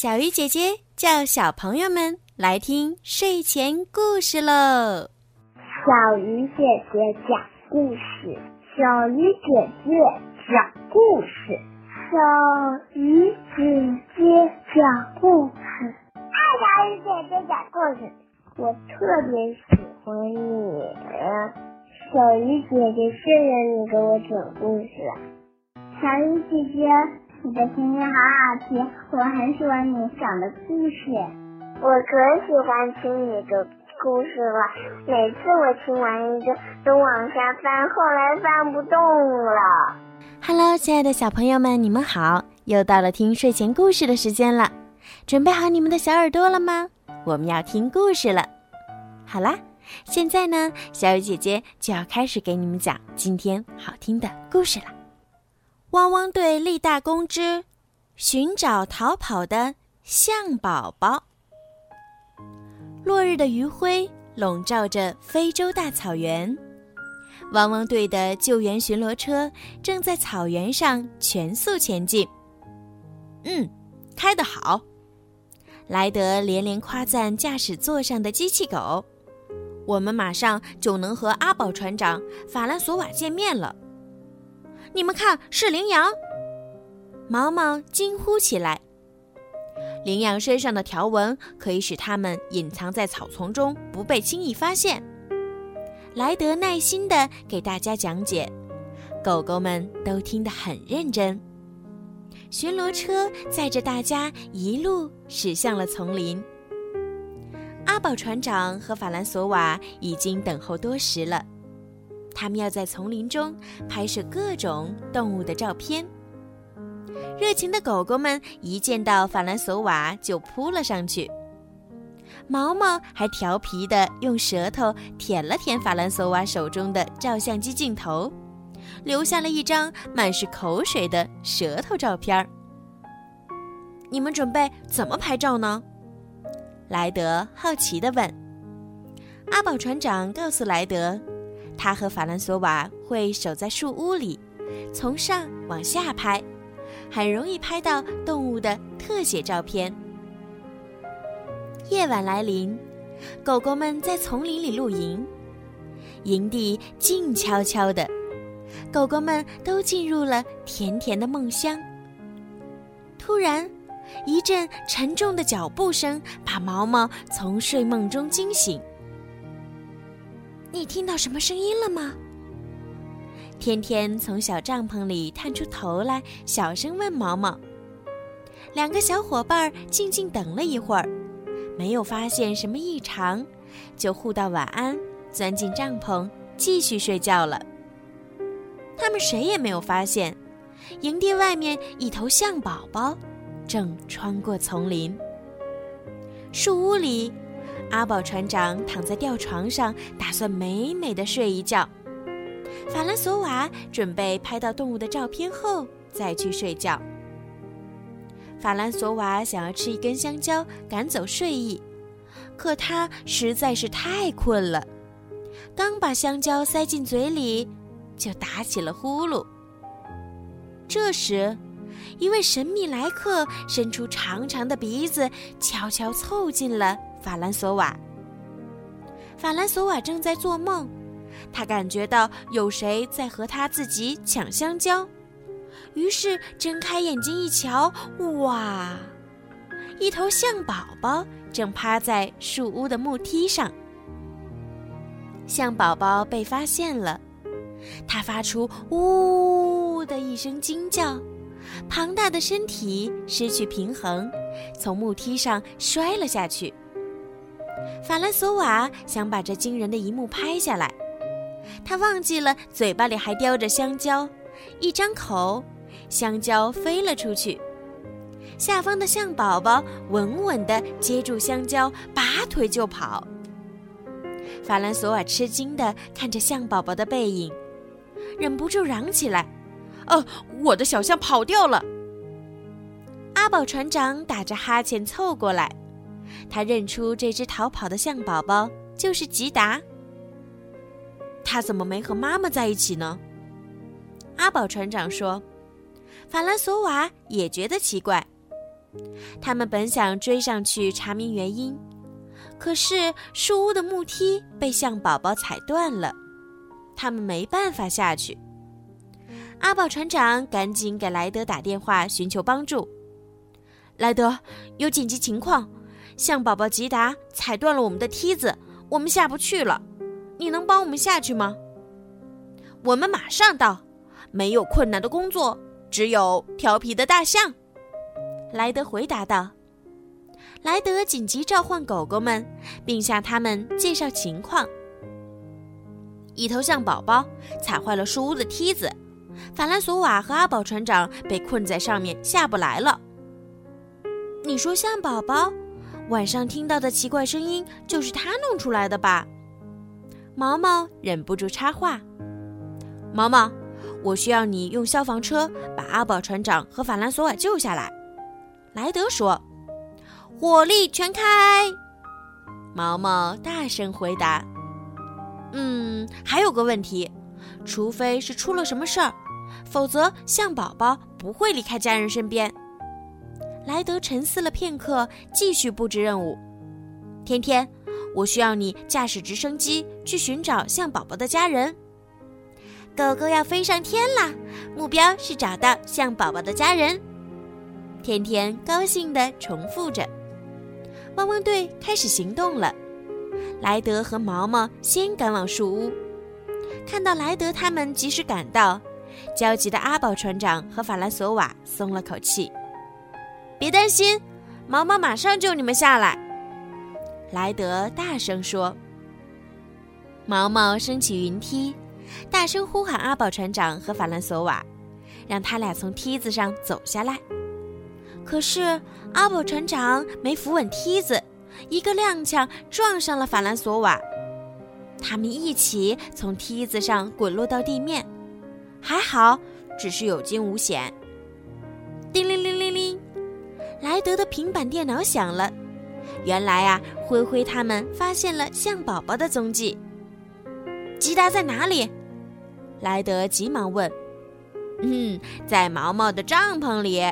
小鱼姐姐叫小朋友们来听睡前故事喽。小鱼姐姐讲故事，小鱼姐姐讲故事，小鱼姐姐讲故事。爱小鱼姐姐讲故事，我特别喜欢你。小鱼姐姐，谢谢你给我讲故事。小鱼姐姐。你的声音好好听，我很喜欢你讲的故事。我可喜欢听你的故事了，每次我听完一个都往下翻，后来翻不动了。Hello，亲爱的小朋友们，你们好！又到了听睡前故事的时间了，准备好你们的小耳朵了吗？我们要听故事了。好啦，现在呢，小雨姐姐就要开始给你们讲今天好听的故事了。汪汪队立大功之，寻找逃跑的象宝宝。落日的余晖笼罩着非洲大草原，汪汪队的救援巡逻车正在草原上全速前进。嗯，开得好！莱德连连夸赞驾驶座上的机器狗。我们马上就能和阿宝船长、法兰索瓦见面了。你们看，是羚羊！毛毛惊呼起来。羚羊身上的条纹可以使它们隐藏在草丛中，不被轻易发现。莱德耐心地给大家讲解，狗狗们都听得很认真。巡逻车载着大家一路驶向了丛林。阿宝船长和法兰索瓦已经等候多时了。他们要在丛林中拍摄各种动物的照片。热情的狗狗们一见到法兰索瓦就扑了上去。毛毛还调皮地用舌头舔了舔法兰索瓦手中的照相机镜头，留下了一张满是口水的舌头照片儿。你们准备怎么拍照呢？莱德好奇地问。阿宝船长告诉莱德。他和法兰索瓦会守在树屋里，从上往下拍，很容易拍到动物的特写照片。夜晚来临，狗狗们在丛林里露营，营地静悄悄的，狗狗们都进入了甜甜的梦乡。突然，一阵沉重的脚步声把毛毛从睡梦中惊醒。你听到什么声音了吗？天天从小帐篷里探出头来，小声问毛毛。两个小伙伴静静等了一会儿，没有发现什么异常，就互道晚安，钻进帐篷继续睡觉了。他们谁也没有发现，营地外面一头象宝宝正穿过丛林。树屋里。阿宝船长躺在吊床上，打算美美的睡一觉。法兰索瓦准备拍到动物的照片后再去睡觉。法兰索瓦想要吃一根香蕉赶走睡意，可他实在是太困了，刚把香蕉塞进嘴里，就打起了呼噜。这时，一位神秘来客伸出长长的鼻子，悄悄凑近了。法兰索瓦，法兰索瓦正在做梦，他感觉到有谁在和他自己抢香蕉，于是睁开眼睛一瞧，哇，一头象宝宝正趴在树屋的木梯上。象宝宝被发现了，它发出“呜”的一声惊叫，庞大的身体失去平衡，从木梯上摔了下去。法兰索瓦想把这惊人的一幕拍下来，他忘记了嘴巴里还叼着香蕉，一张口，香蕉飞了出去。下方的象宝宝稳稳地接住香蕉，拔腿就跑。法兰索瓦吃惊地看着象宝宝的背影，忍不住嚷起来：“哦，我的小象跑掉了！”阿宝船长打着哈欠凑过来。他认出这只逃跑的象宝宝就是吉达。他怎么没和妈妈在一起呢？阿宝船长说。法兰索瓦也觉得奇怪。他们本想追上去查明原因，可是树屋的木梯被象宝宝踩断了，他们没办法下去。阿宝船长赶紧给莱德打电话寻求帮助。莱德，有紧急情况，象宝宝吉达踩断了我们的梯子，我们下不去了。你能帮我们下去吗？我们马上到。没有困难的工作，只有调皮的大象。莱德回答道。莱德紧急召唤狗狗们，并向他们介绍情况。一头象宝宝踩坏了树屋的梯子，法兰索瓦和阿宝船长被困在上面，下不来了。你说象宝宝晚上听到的奇怪声音就是他弄出来的吧？毛毛忍不住插话：“毛毛，我需要你用消防车把阿宝船长和法兰索瓦救下来。”莱德说：“火力全开！”毛毛大声回答：“嗯，还有个问题，除非是出了什么事儿，否则象宝宝不会离开家人身边。”莱德沉思了片刻，继续布置任务。天天，我需要你驾驶直升机去寻找象宝宝的家人。狗狗要飞上天啦！目标是找到象宝宝的家人。天天高兴地重复着。汪汪队开始行动了。莱德和毛毛先赶往树屋，看到莱德他们及时赶到，焦急的阿宝船长和法兰索瓦松了口气。别担心，毛毛马上救你们下来。莱德大声说。毛毛升起云梯，大声呼喊阿宝船长和法兰索瓦，让他俩从梯子上走下来。可是阿宝船长没扶稳梯子，一个踉跄撞上了法兰索瓦，他们一起从梯子上滚落到地面，还好，只是有惊无险。叮铃铃。莱德的平板电脑响了，原来啊，灰灰他们发现了象宝宝的踪迹。吉达在哪里？莱德急忙问。嗯，在毛毛的帐篷里。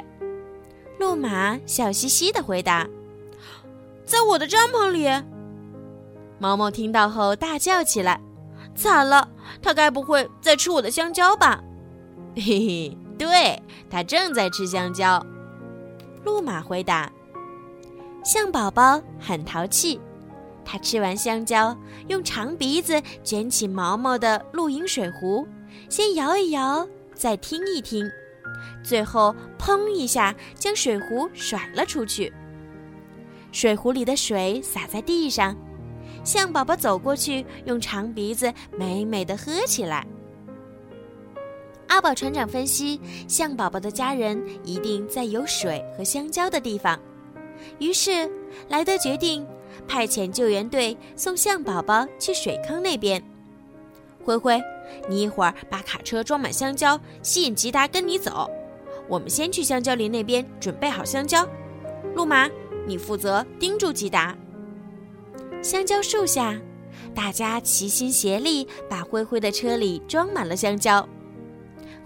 路马笑嘻嘻的回答。在我的帐篷里。毛毛听到后大叫起来：“惨了，他该不会在吃我的香蕉吧？”嘿嘿，对，他正在吃香蕉。路马回答：“象宝宝很淘气，他吃完香蕉，用长鼻子卷起毛毛的露营水壶，先摇一摇，再听一听，最后砰一下将水壶甩了出去。水壶里的水洒在地上，象宝宝走过去，用长鼻子美美的喝起来。”阿宝船长分析，象宝宝的家人一定在有水和香蕉的地方。于是，莱德决定派遣救援队送象宝宝去水坑那边。灰灰，你一会儿把卡车装满香蕉，吸引吉达跟你走。我们先去香蕉林那边准备好香蕉。路马，你负责盯住吉达。香蕉树下，大家齐心协力，把灰灰的车里装满了香蕉。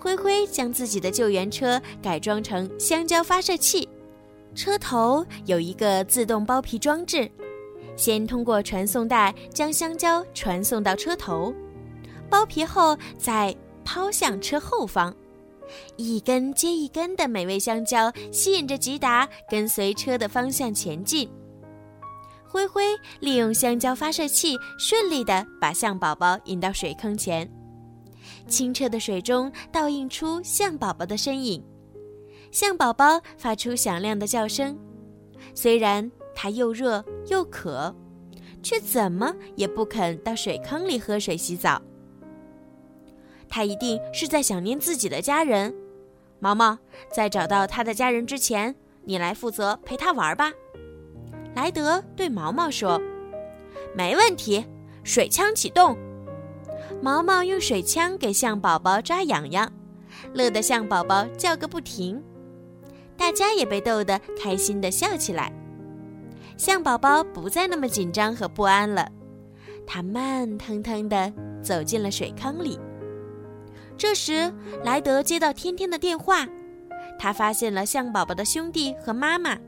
灰灰将自己的救援车改装成香蕉发射器，车头有一个自动剥皮装置，先通过传送带将香蕉传送到车头，剥皮后再抛向车后方，一根接一根的美味香蕉吸引着吉达跟随车的方向前进。灰灰利用香蕉发射器顺利地把象宝宝引到水坑前。清澈的水中倒映出象宝宝的身影，象宝宝发出响亮的叫声。虽然它又热又渴，却怎么也不肯到水坑里喝水洗澡。它一定是在想念自己的家人。毛毛，在找到它的家人之前，你来负责陪它玩吧。莱德对毛毛说：“没问题，水枪启动。”毛毛用水枪给象宝宝抓痒痒，乐得象宝宝叫个不停。大家也被逗得开心的笑起来。象宝宝不再那么紧张和不安了，他慢腾腾地走进了水坑里。这时，莱德接到天天的电话，他发现了象宝宝的兄弟和妈妈，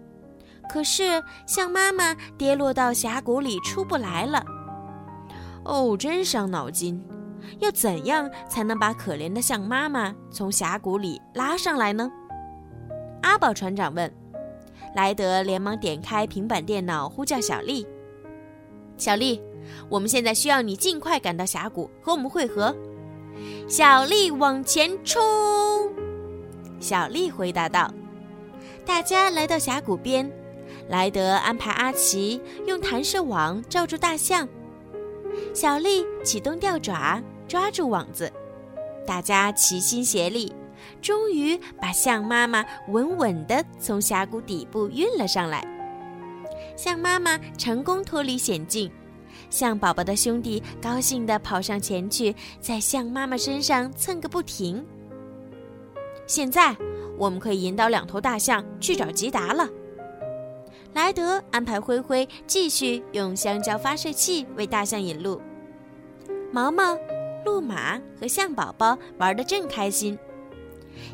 可是象妈妈跌落到峡谷里出不来了。哦，真伤脑筋！要怎样才能把可怜的象妈妈从峡谷里拉上来呢？阿宝船长问。莱德连忙点开平板电脑，呼叫小丽：“小丽，我们现在需要你尽快赶到峡谷和我们会合。”小丽往前冲！小丽回答道：“大家来到峡谷边，莱德安排阿奇用弹射网罩住大象，小丽启动吊爪抓住网子，大家齐心协力。”终于把象妈妈稳稳地从峡谷底部运了上来，象妈妈成功脱离险境，象宝宝的兄弟高兴地跑上前去，在象妈妈身上蹭个不停。现在我们可以引导两头大象去找吉达了。莱德安排灰灰继续用香蕉发射器为大象引路，毛毛、鹿马和象宝宝玩得正开心。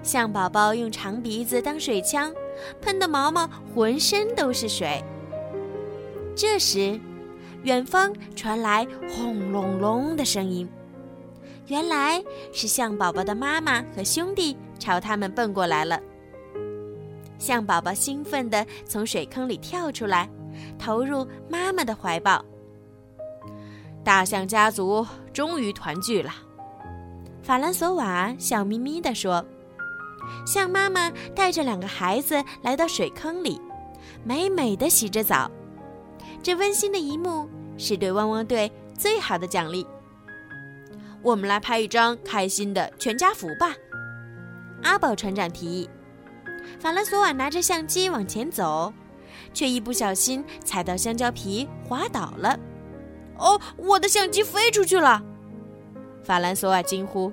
象宝宝用长鼻子当水枪，喷得毛毛浑身都是水。这时，远方传来轰隆隆的声音，原来是象宝宝的妈妈和兄弟朝他们奔过来了。象宝宝兴奋地从水坑里跳出来，投入妈妈的怀抱。大象家族终于团聚了，法兰索瓦笑眯眯地说。象妈妈带着两个孩子来到水坑里，美美的洗着澡。这温馨的一幕是对汪汪队最好的奖励。我们来拍一张开心的全家福吧，阿宝船长提议。法兰索瓦拿着相机往前走，却一不小心踩到香蕉皮，滑倒了。哦，我的相机飞出去了！法兰索瓦惊呼。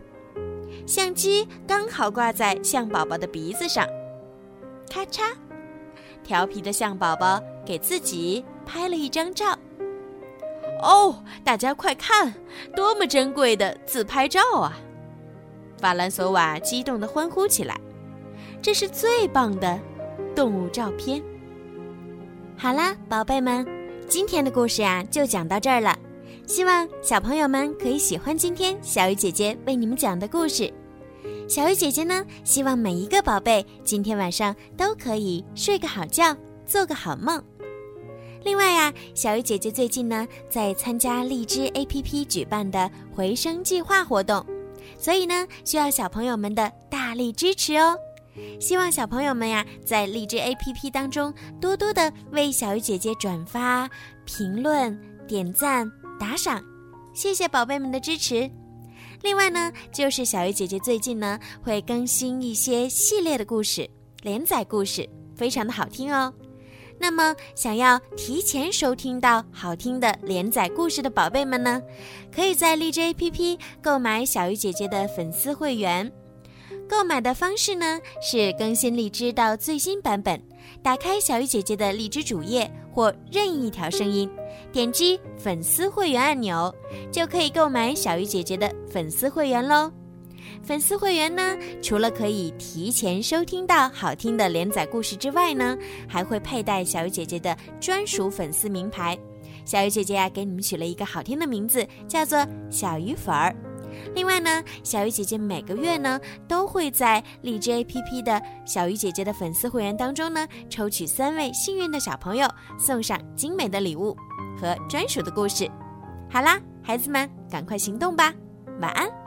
相机刚好挂在象宝宝的鼻子上，咔嚓！调皮的象宝宝给自己拍了一张照。哦，大家快看，多么珍贵的自拍照啊！法兰索瓦激动地欢呼起来。这是最棒的动物照片。好啦，宝贝们，今天的故事呀就讲到这儿了。希望小朋友们可以喜欢今天小鱼姐姐为你们讲的故事。小鱼姐姐呢，希望每一个宝贝今天晚上都可以睡个好觉，做个好梦。另外呀，小鱼姐姐最近呢在参加荔枝 APP 举办的回声计划活动，所以呢需要小朋友们的大力支持哦。希望小朋友们呀在荔枝 APP 当中多多的为小鱼姐姐转发、评论、点赞。打赏，谢谢宝贝们的支持。另外呢，就是小鱼姐姐最近呢会更新一些系列的故事，连载故事，非常的好听哦。那么，想要提前收听到好听的连载故事的宝贝们呢，可以在荔枝 APP 购买小鱼姐姐的粉丝会员。购买的方式呢是更新荔枝到最新版本，打开小鱼姐姐的荔枝主页或任意一条声音，点击粉丝会员按钮，就可以购买小鱼姐姐的粉丝会员喽。粉丝会员呢，除了可以提前收听到好听的连载故事之外呢，还会佩戴小鱼姐姐的专属粉丝名牌。小鱼姐姐呀，给你们取了一个好听的名字，叫做小鱼粉儿。另外呢，小鱼姐姐每个月呢都会在荔枝 APP 的小鱼姐姐的粉丝会员当中呢抽取三位幸运的小朋友，送上精美的礼物和专属的故事。好啦，孩子们，赶快行动吧，晚安。